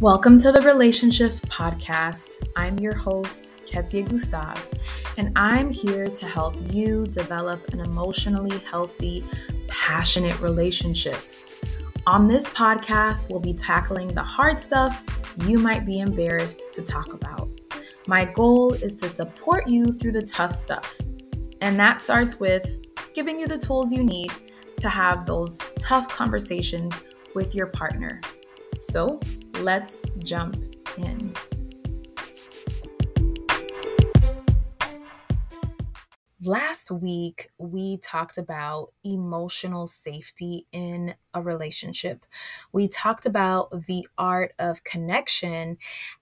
Welcome to the Relationships Podcast. I'm your host, Ketsia Gustav, and I'm here to help you develop an emotionally healthy, passionate relationship. On this podcast, we'll be tackling the hard stuff you might be embarrassed to talk about. My goal is to support you through the tough stuff, and that starts with giving you the tools you need to have those tough conversations with your partner. So let's jump in. Last week, we talked about emotional safety in a relationship. We talked about the art of connection,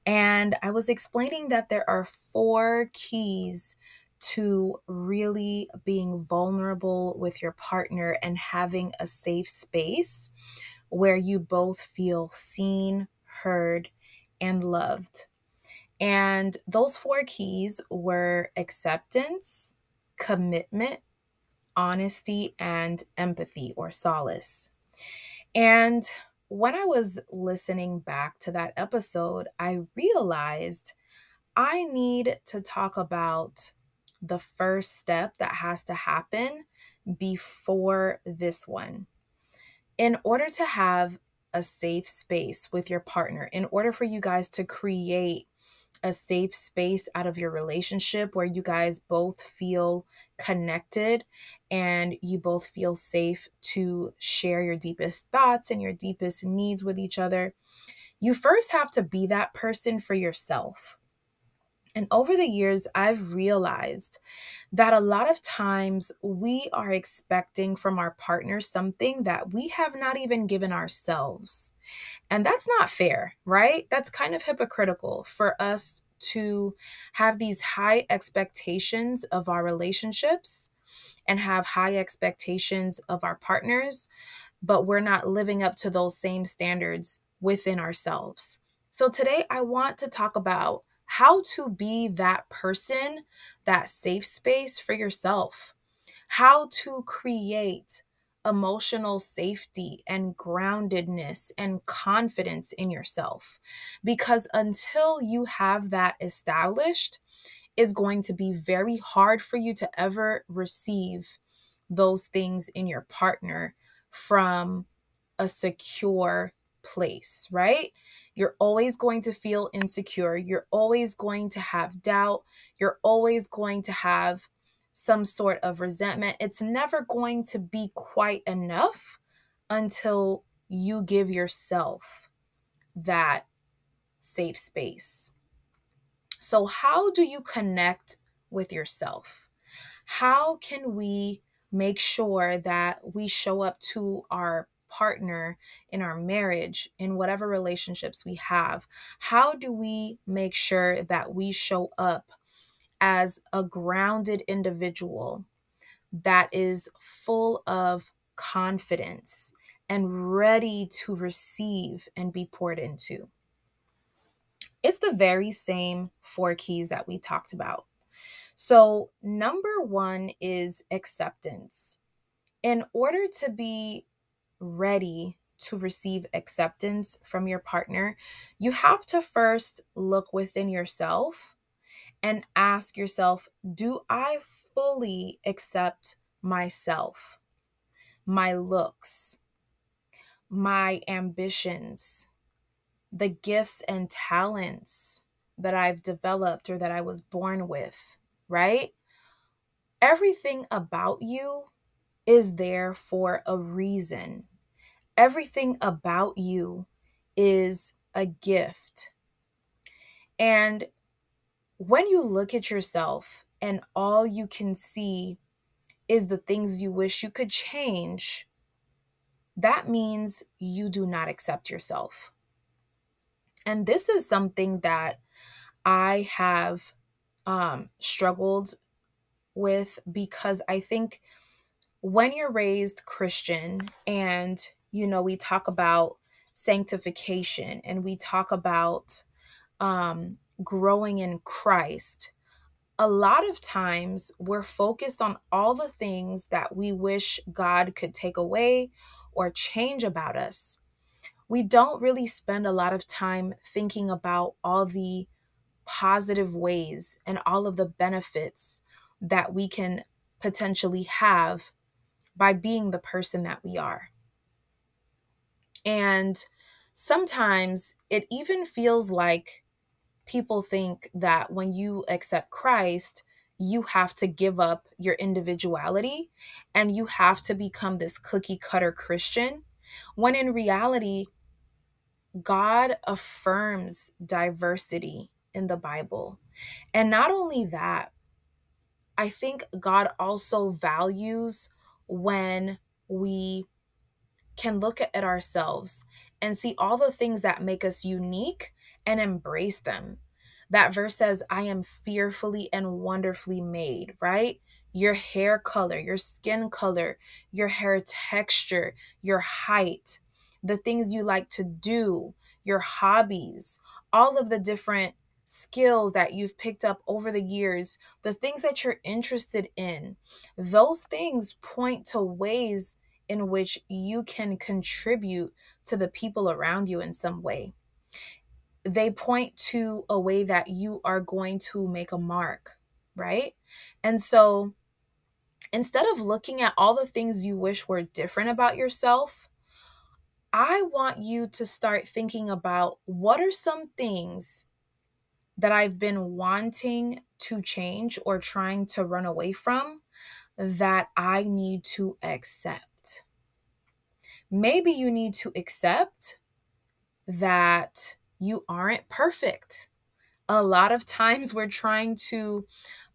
and I was explaining that there are four keys to really being vulnerable with your partner and having a safe space where you both feel seen, heard, and loved. And those four keys were acceptance, commitment, honesty, and empathy or solace. And when I was listening back to that episode, I realized I need to talk about the first step that has to happen before this one in order to have a safe space with your partner, in order for you guys to create a safe space out of your relationship where you guys both feel connected and you both feel safe to share your deepest thoughts and your deepest needs with each other, you first have to be that person for yourself. And over the years, I've realized that a lot of times we are expecting from our partner something that we have not even given ourselves. And that's not fair, right? That's kind of hypocritical for us to have these high expectations of our relationships and have high expectations of our partners, but we're not living up to those same standards within ourselves. So today I want to talk about how to be that person, that safe space for yourself, how to create emotional safety and groundedness and confidence in yourself. Because until you have that established, is going to be very hard for you to ever receive those things in your partner from a secure place, right? You're always going to feel insecure. You're always going to have doubt. You're always going to have some sort of resentment. It's never going to be quite enough until you give yourself that safe space. So, how do you connect with yourself? How can we make sure that we show up to our partner, in our marriage, in whatever relationships we have, how do we make sure that we show up as a grounded individual that is full of confidence and ready to receive and be poured into? It's the very same four keys that we talked about. So, number one is acceptance. In order to be ready to receive acceptance from your partner, you have to first look within yourself and ask yourself Do I fully accept myself, my looks, my ambitions, the gifts and talents that I've developed or that I was born with, right? Everything about you is there for a reason everything about you is a gift. And when you look at yourself and all you can see is the things you wish you could change, that means you do not accept yourself. And this is something that I have um, struggled with because I think when you're raised Christian and you know, we talk about sanctification and we talk about um, growing in Christ. A lot of times we're focused on all the things that we wish God could take away or change about us. we don't really spend a lot of time thinking about all the positive ways and all of the benefits that we can potentially have by being the person that we are. And sometimes it even feels like people think that when you accept Christ, you have to give up your individuality and you have to become this cookie cutter Christian, when in reality, God affirms diversity in the Bible. And not only that, I think God also values when we can look at ourselves and see all the things that make us unique and embrace them. That verse says, I am fearfully and wonderfully made, right? Your hair color, your skin color, your hair texture, your height, the things you like to do, your hobbies, all of the different skills that you've picked up over the years, the things that you're interested in, those things point to ways in which you can contribute to the people around you in some way. They point to a way that you are going to make a mark, right? And so instead of looking at all the things you wish were different about yourself, I want you to start thinking about what are some things that I've been wanting to change or trying to run away from that I need to accept. Maybe you need to accept that you aren't perfect. A lot of times we're trying to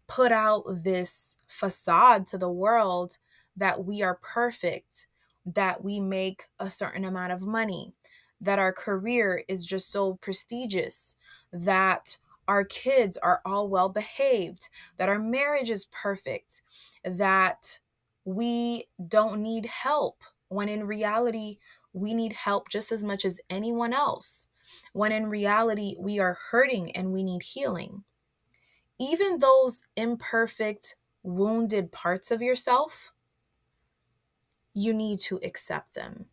put out this facade to the world that we are perfect, that we make a certain amount of money, that our career is just so prestigious, that our kids are all well behaved, that our marriage is perfect, that we don't need help, when in reality, we need help just as much as anyone else. When in reality, we are hurting and we need healing. Even those imperfect, wounded parts of yourself, you need to accept them.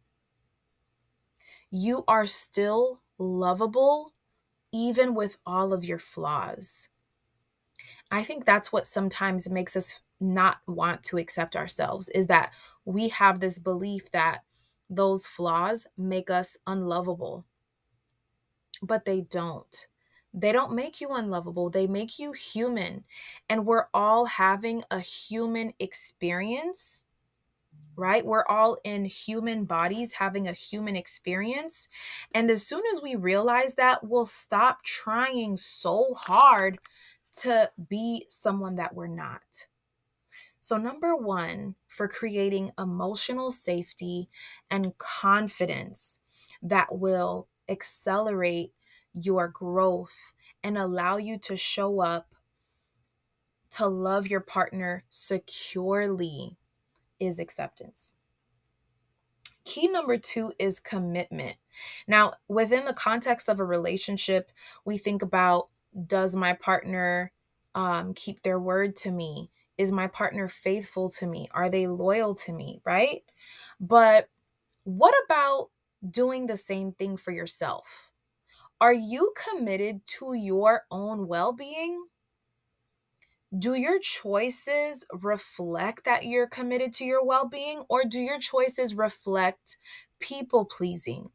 You are still lovable even with all of your flaws. I think that's what sometimes makes us not want to accept ourselves is that we have this belief that those flaws make us unlovable. But they don't. They don't make you unlovable, they make you human. And we're all having a human experience right? We're all in human bodies having a human experience. And as soon as we realize that, we'll stop trying so hard to be someone that we're not. So, number one, for creating emotional safety and confidence that will accelerate your growth and allow you to show up to love your partner securely is acceptance. Key number two is commitment. Now, within the context of a relationship, we think about does my partner um, keep their word to me? Is my partner faithful to me? Are they loyal to me? Right? But what about doing the same thing for yourself? Are you committed to your own well being? do your choices reflect that you're committed to your well being, or do your choices reflect people pleasing?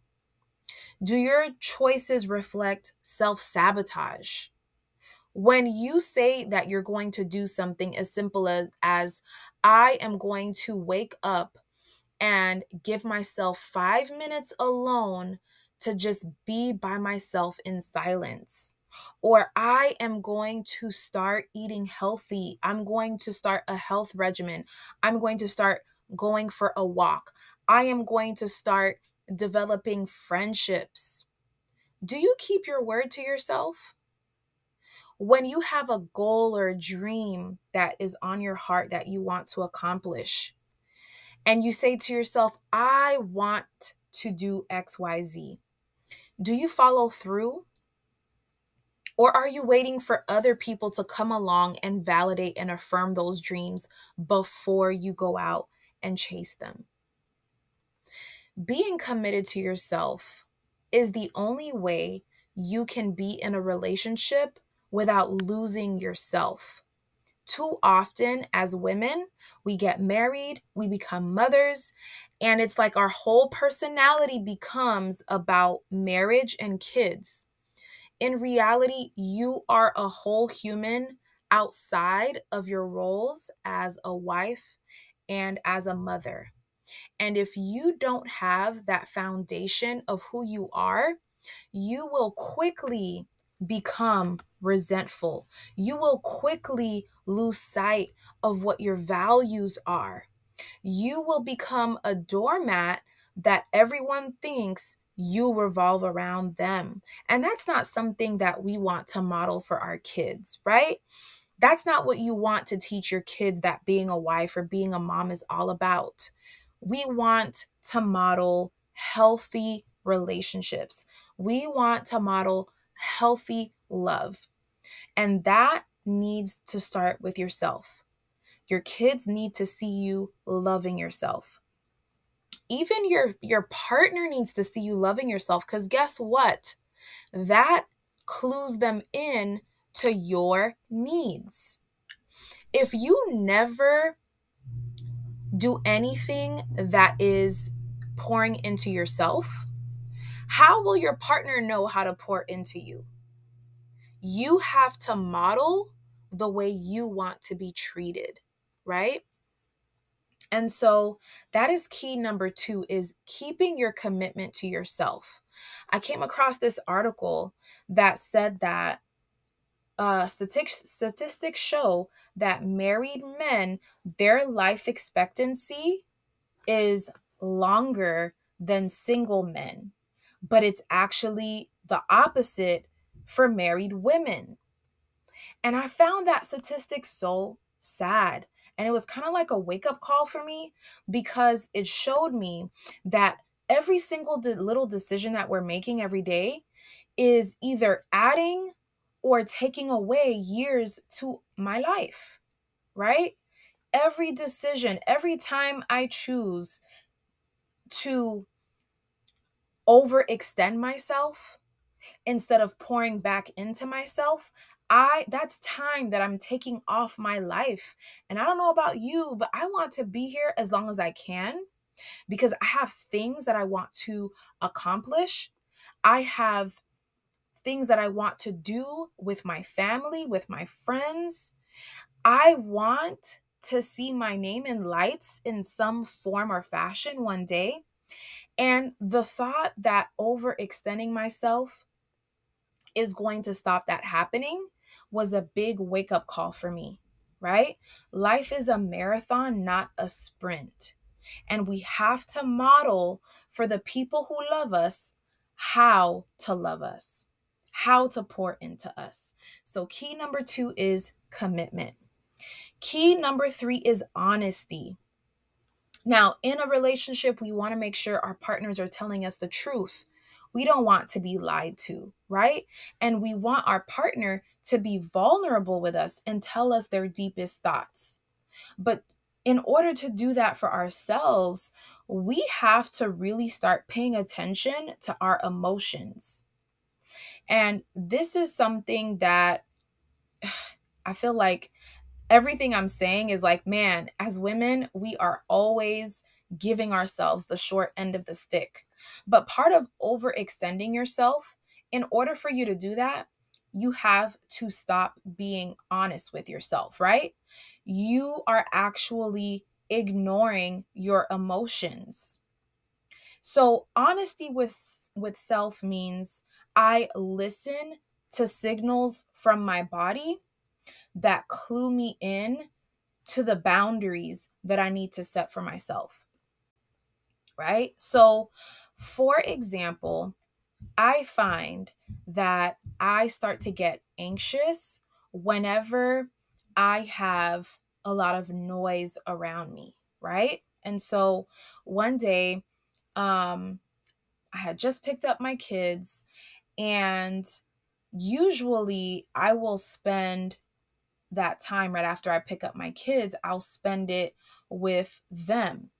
Do your choices reflect self sabotage? When you say that you're going to do something as simple as, as I am going to wake up and give myself five minutes alone to just be by myself in silence or I am going to start eating healthy. I'm going to start a health regimen. I'm going to start going for a walk. I am going to start developing friendships. Do you keep your word to yourself? When you have a goal or a dream that is on your heart that you want to accomplish, and you say to yourself, I want to do XYZ, do you follow through? Or are you waiting for other people to come along and validate and affirm those dreams before you go out and chase them? Being committed to yourself is the only way you can be in a relationship without losing yourself. Too often, as women, we get married, we become mothers, and it's like our whole personality becomes about marriage and kids. In reality, you are a whole human outside of your roles as a wife and as a mother. And if you don't have that foundation of who you are, you will quickly become resentful. You will quickly lose sight of what your values are. You will become a doormat that everyone thinks you revolve around them. And that's not something that we want to model for our kids, right? That's not what you want to teach your kids that being a wife or being a mom is all about. We want to model healthy relationships. We want to model healthy love. And that needs to start with yourself. Your kids need to see you loving yourself. Even your your partner needs to see you loving yourself cuz guess what? That clues them in to your needs. If you never do anything that is pouring into yourself, how will your partner know how to pour into you? You have to model the way you want to be treated, right? And so that is key number 2 is keeping your commitment to yourself. I came across this article that said that uh, statistics, statistics show that married men, their life expectancy is longer than single men, but it's actually the opposite for married women. And I found that statistic so sad. And it was kind of like a wake up call for me because it showed me that every single little decision that we're making every day is either adding or taking away years to my life, right? Every decision, every time I choose to overextend myself instead of pouring back into myself, I that's time that I'm taking off my life. And I don't know about you, but I want to be here as long as I can because I have things that I want to accomplish. I have things that I want to do with my family, with my friends. I want to see my name in lights in some form or fashion one day. And the thought that overextending myself is going to stop that happening was a big wake up call for me, right? Life is a marathon, not a sprint. And we have to model for the people who love us how to love us how to pour into us. So, key number two is commitment. Key number three is honesty. Now, in a relationship, we want to make sure our partners are telling us the truth. We don't want to be lied to, right? And we want our partner to be vulnerable with us and tell us their deepest thoughts. But in order to do that for ourselves, we have to really start paying attention to our emotions. And this is something that I feel like everything I'm saying is like, man, as women, we are always giving ourselves the short end of the stick. But part of overextending yourself, in order for you to do that, you have to stop being honest with yourself, right? You are actually ignoring your emotions. So honesty with with self means I listen to signals from my body that clue me in to the boundaries that I need to set for myself. Right? So, for example, I find that I start to get anxious whenever I have a lot of noise around me, right? And so one day, um, I had just picked up my kids and usually I will spend that time right after I pick up my kids, I'll spend it with them.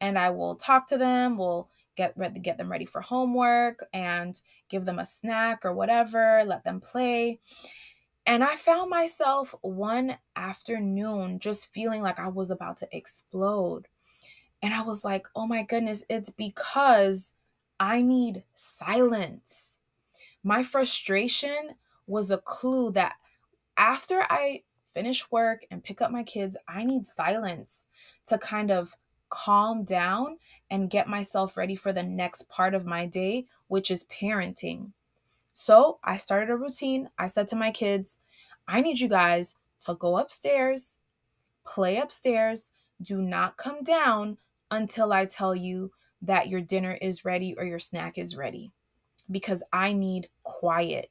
And I will talk to them, we'll get ready, get them ready for homework and give them a snack or whatever, let them play. And I found myself one afternoon just feeling like I was about to explode. And I was like, oh my goodness, it's because I need silence. My frustration was a clue that after I finish work and pick up my kids, I need silence to kind of calm down and get myself ready for the next part of my day, which is parenting. So I started a routine. I said to my kids, I need you guys to go upstairs, play upstairs, do not come down until I tell you that your dinner is ready or your snack is ready because I need quiet.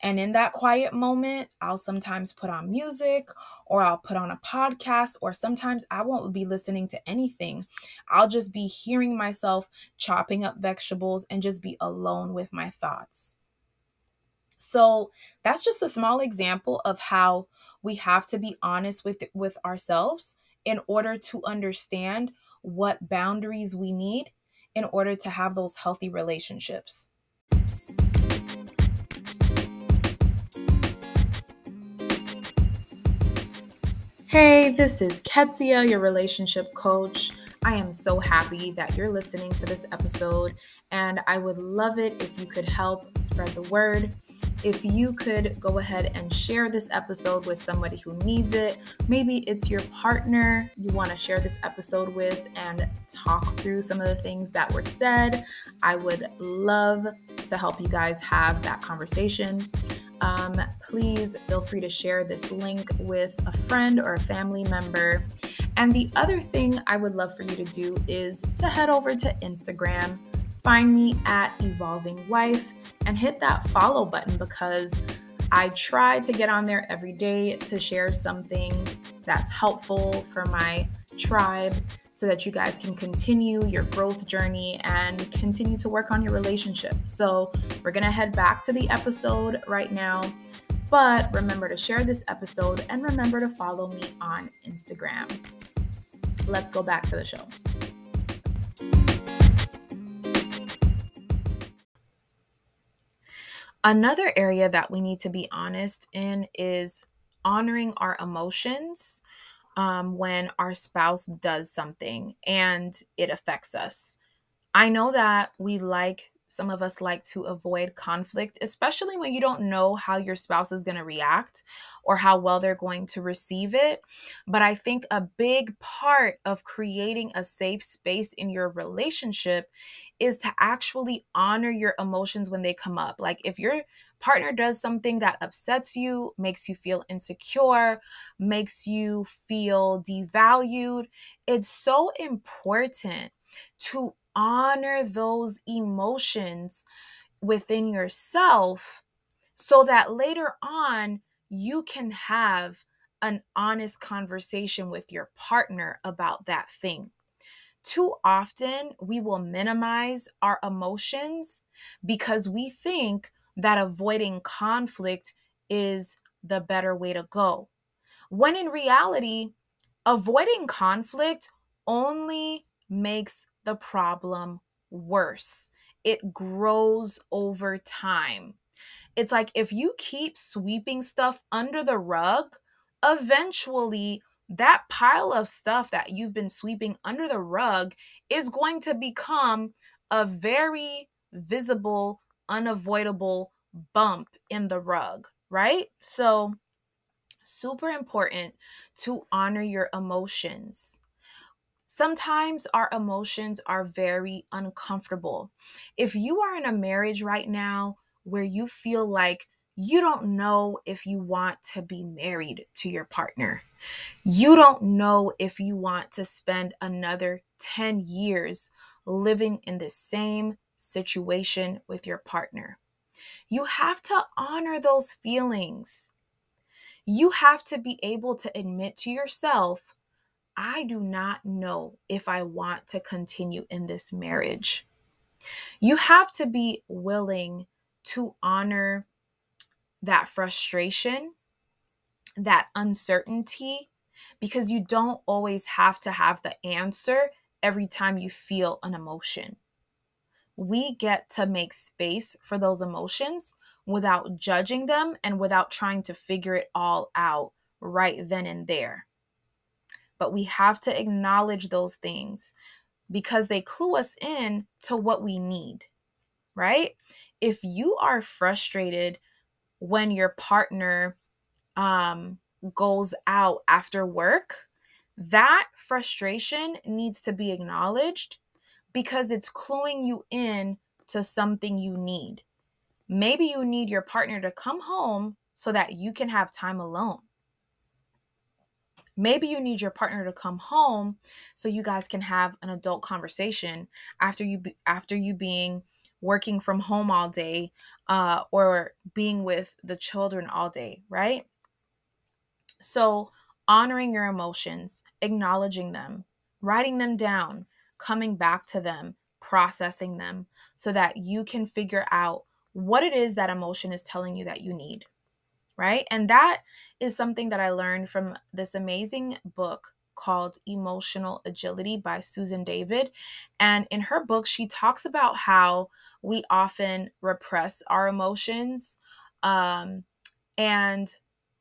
And in that quiet moment, I'll sometimes put on music or I'll put on a podcast, or sometimes I won't be listening to anything. I'll just be hearing myself chopping up vegetables and just be alone with my thoughts. So that's just a small example of how we have to be honest with with ourselves in order to understand what boundaries we need in order to have those healthy relationships. Hey, this is Ketsia, your relationship coach. I am so happy that you're listening to this episode, and I would love it if you could help spread the word. If you could go ahead and share this episode with somebody who needs it, maybe it's your partner you want to share this episode with and talk through some of the things that were said. I would love to help you guys have that conversation um, please feel free to share this link with a friend or a family member. And the other thing I would love for you to do is to head over to Instagram, find me at Evolving Wife, and hit that follow button because I try to get on there every day to share something that's helpful for my tribe so that you guys can continue your growth journey and continue to work on your relationship. So, we're going to head back to the episode right now. But remember to share this episode and remember to follow me on Instagram. Let's go back to the show. Another area that we need to be honest in is honoring our emotions um, when our spouse does something and it affects us. I know that we like, some of us like to avoid conflict, especially when you don't know how your spouse is going to react or how well they're going to receive it. But I think a big part of creating a safe space in your relationship is to actually honor your emotions when they come up. Like if you're partner does something that upsets you, makes you feel insecure, makes you feel devalued, it's so important to honor those emotions within yourself so that later on you can have an honest conversation with your partner about that thing. Too often, we will minimize our emotions because we think that avoiding conflict is the better way to go. When in reality, avoiding conflict only makes the problem worse. It grows over time. It's like if you keep sweeping stuff under the rug, eventually that pile of stuff that you've been sweeping under the rug is going to become a very visible unavoidable bump in the rug, right? So, super important to honor your emotions. Sometimes our emotions are very uncomfortable. If you are in a marriage right now where you feel like you don't know if you want to be married to your partner, you don't know if you want to spend another 10 years living in the same situation with your partner. You have to honor those feelings. You have to be able to admit to yourself, I do not know if I want to continue in this marriage. You have to be willing to honor that frustration, that uncertainty, because you don't always have to have the answer every time you feel an emotion. we get to make space for those emotions without judging them and without trying to figure it all out right then and there. But we have to acknowledge those things because they clue us in to what we need, right? If you are frustrated when your partner um, goes out after work, that frustration needs to be acknowledged because it's cluing you in to something you need. Maybe you need your partner to come home so that you can have time alone. Maybe you need your partner to come home so you guys can have an adult conversation after you be, after you being working from home all day uh, or being with the children all day, right? So, honoring your emotions, acknowledging them, writing them down, coming back to them, processing them so that you can figure out what it is that emotion is telling you that you need. Right. And that is something that I learned from this amazing book called Emotional Agility by Susan David. And in her book, she talks about how we often repress our emotions. Um, and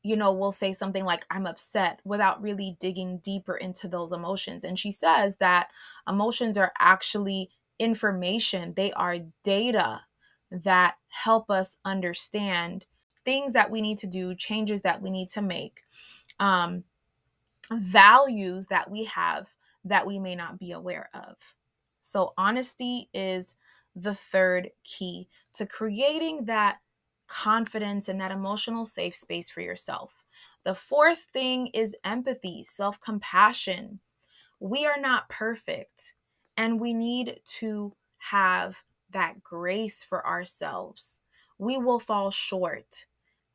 you know, we'll say something like, I'm upset without really digging deeper into those emotions. And she says that emotions are actually information, they are data that help us understand things that we need to do, changes that we need to make, um, values that we have that we may not be aware of. So, honesty is the third key to creating that confidence and that emotional safe space for yourself. The fourth thing is empathy, self compassion. We are not perfect, and we need to have that grace for ourselves. We will fall short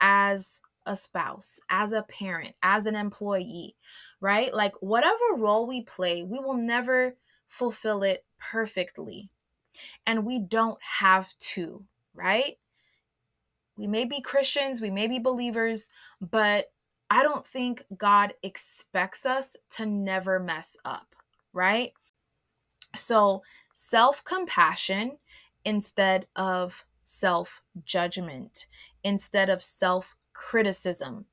as a spouse, as a parent, as an employee, right? Like, whatever role we play, we will never fulfill it perfectly. And we don't have to, right? We may be Christians, we may be believers, but I don't think God expects us to never mess up, right? So, self compassion instead of self judgment, instead of self criticism.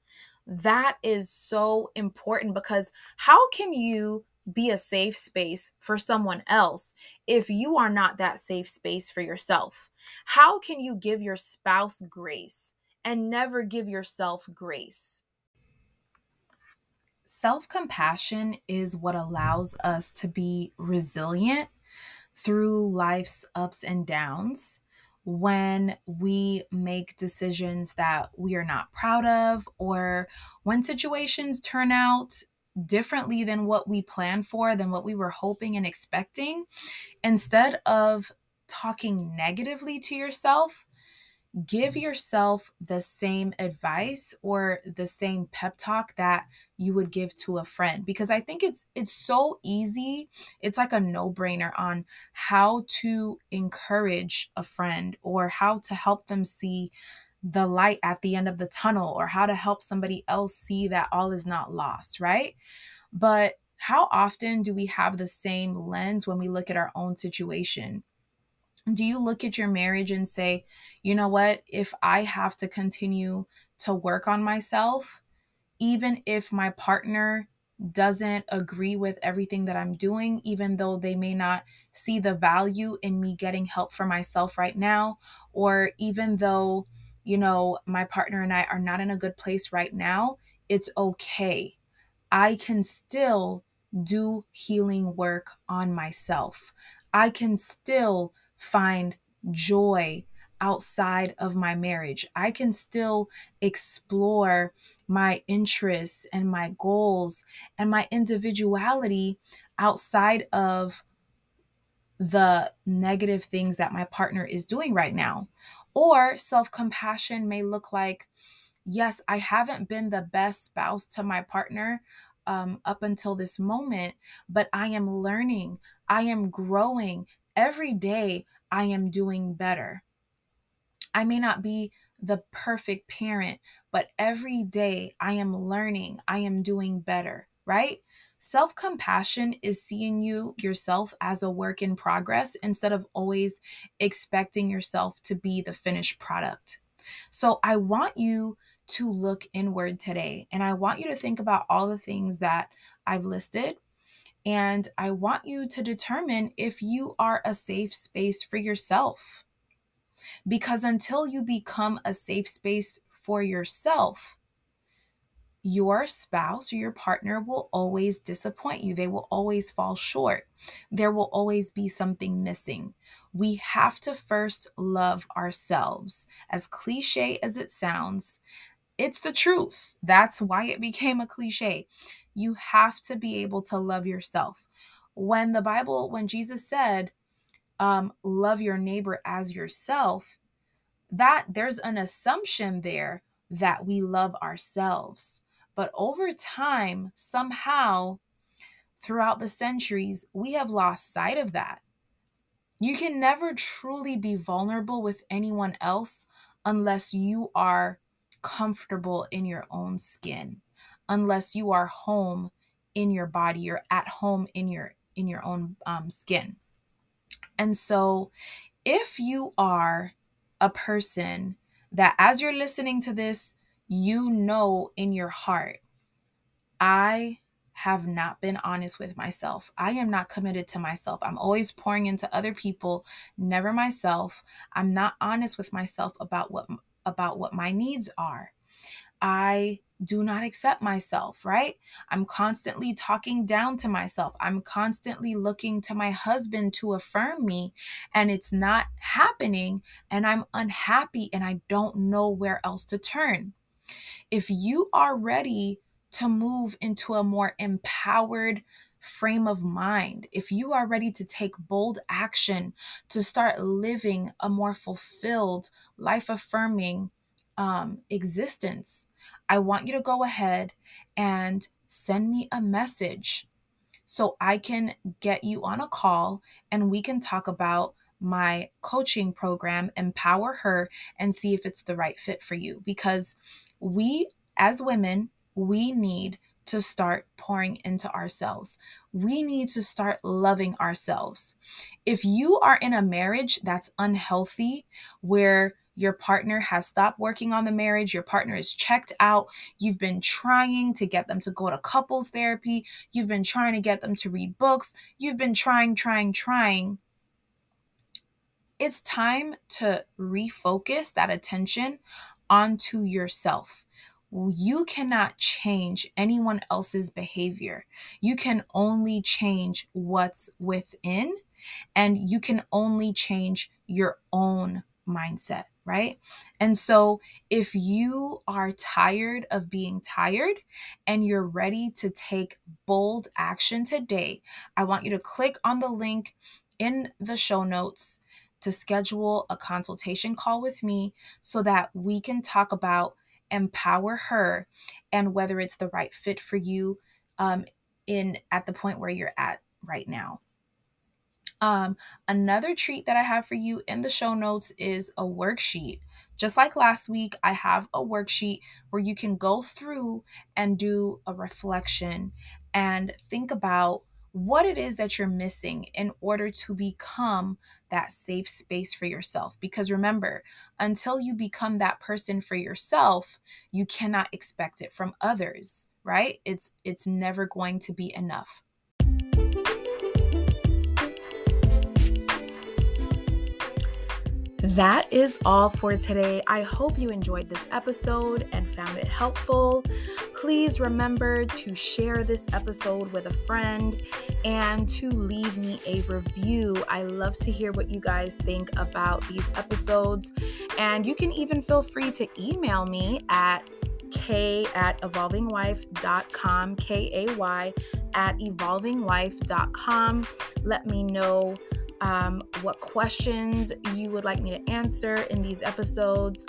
That is so important because how can you be a safe space for someone else if you are not that safe space for yourself? How can you give your spouse grace and never give yourself grace? Self compassion is what allows us to be resilient through life's ups and downs when we make decisions that we are not proud of or when situations turn out differently than what we planned for, than what we were hoping and expecting, instead of talking negatively to yourself, give yourself the same advice or the same pep talk that you would give to a friend because i think it's it's so easy it's like a no-brainer on how to encourage a friend or how to help them see the light at the end of the tunnel or how to help somebody else see that all is not lost right? But how often do we have the same lens when we look at our own situation do you look at your marriage and say, you know what, if I have to continue to work on myself, even if my partner doesn't agree with everything that I'm doing, even though they may not see the value in me getting help for myself right now, or even though, you know, my partner and I are not in a good place right now, it's okay. I can still do healing work on myself. I can still find joy outside of my marriage. I can still explore my interests and my goals and my individuality outside of the negative things that my partner is doing right now. Or self compassion may look like, yes, I haven't been the best spouse to my partner um, up until this moment, but I am learning, I am growing, every day I am doing better. I may not be the perfect parent, but every day I am learning, I am doing better, right? Self compassion is seeing you yourself as a work in progress instead of always expecting yourself to be the finished product. So I want you to look inward today and I want you to think about all the things that I've listed. And I want you to determine if you are a safe space for yourself. Because until you become a safe space for yourself, your spouse or your partner will always disappoint you. They will always fall short. There will always be something missing. We have to first love ourselves. As cliche as it sounds, it's the truth. That's why it became a cliche. You have to be able to love yourself. When the Bible, when Jesus said, um, love your neighbor as yourself, that there's an assumption there that we love ourselves. But over time, somehow, throughout the centuries, we have lost sight of that. You can never truly be vulnerable with anyone else unless you are comfortable in your own skin, unless you are home in your body, you're at home in your in your own um, skin. And so, if you are a person that, as you're listening to this, you know in your heart, I have not been honest with myself. I am not committed to myself. I'm always pouring into other people, never myself. I'm not honest with myself about what about what my needs are. I do not accept myself, right? I'm constantly talking down to myself. I'm constantly looking to my husband to affirm me, and it's not happening. And I'm unhappy and I don't know where else to turn. If you are ready to move into a more empowered frame of mind, if you are ready to take bold action to start living a more fulfilled, life affirming um, existence, I want you to go ahead and send me a message so I can get you on a call and we can talk about my coaching program, Empower Her, and see if it's the right fit for you. Because we, as women, we need to start pouring into ourselves. We need to start loving ourselves. If you are in a marriage that's unhealthy, where your partner has stopped working on the marriage, your partner is checked out, you've been trying to get them to go to couples therapy, you've been trying to get them to read books, you've been trying, trying, trying. It's time to refocus that attention onto yourself. You cannot change anyone else's behavior. You can only change what's within, and you can only change your own mindset, right? And so, if you are tired of being tired and you're ready to take bold action today, I want you to click on the link in the show notes to schedule a consultation call with me so that we can talk about empower her and whether it's the right fit for you um, in at the point where you're at right now. Um, another treat that I have for you in the show notes is a worksheet. Just like last week, I have a worksheet where you can go through and do a reflection and think about what it is that you're missing in order to become that safe space for yourself. Because remember, until you become that person for yourself, you cannot expect it from others, right? It's it's never going to be enough. That is all for today. I hope you enjoyed this episode and found it helpful. Please remember to share this episode with a friend and to leave me a review. I love to hear what you guys think about these episodes. And you can even feel free to email me at k at evolvingwife.com, K A Y at evolvingwife.com. Let me know um, what questions you would like me to answer in these episodes,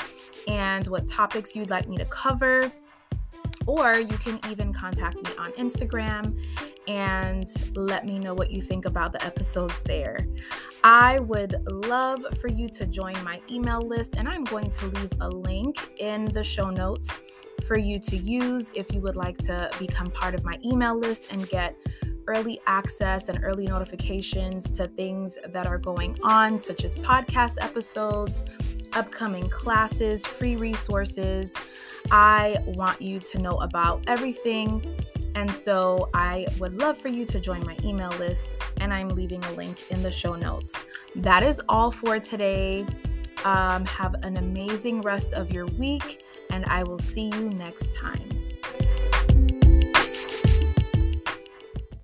and what topics you'd like me to cover. Or you can even contact me on Instagram and let me know what you think about the episodes there. I would love for you to join my email list, and I'm going to leave a link in the show notes for you to use if you would like to become part of my email list and get early access and early notifications to things that are going on, such as podcast episodes, upcoming classes, free resources. I want you to know about everything. And so I would love for you to join my email list, and I'm leaving a link in the show notes. That is all for today. Um, have an amazing rest of your week, and I will see you next time.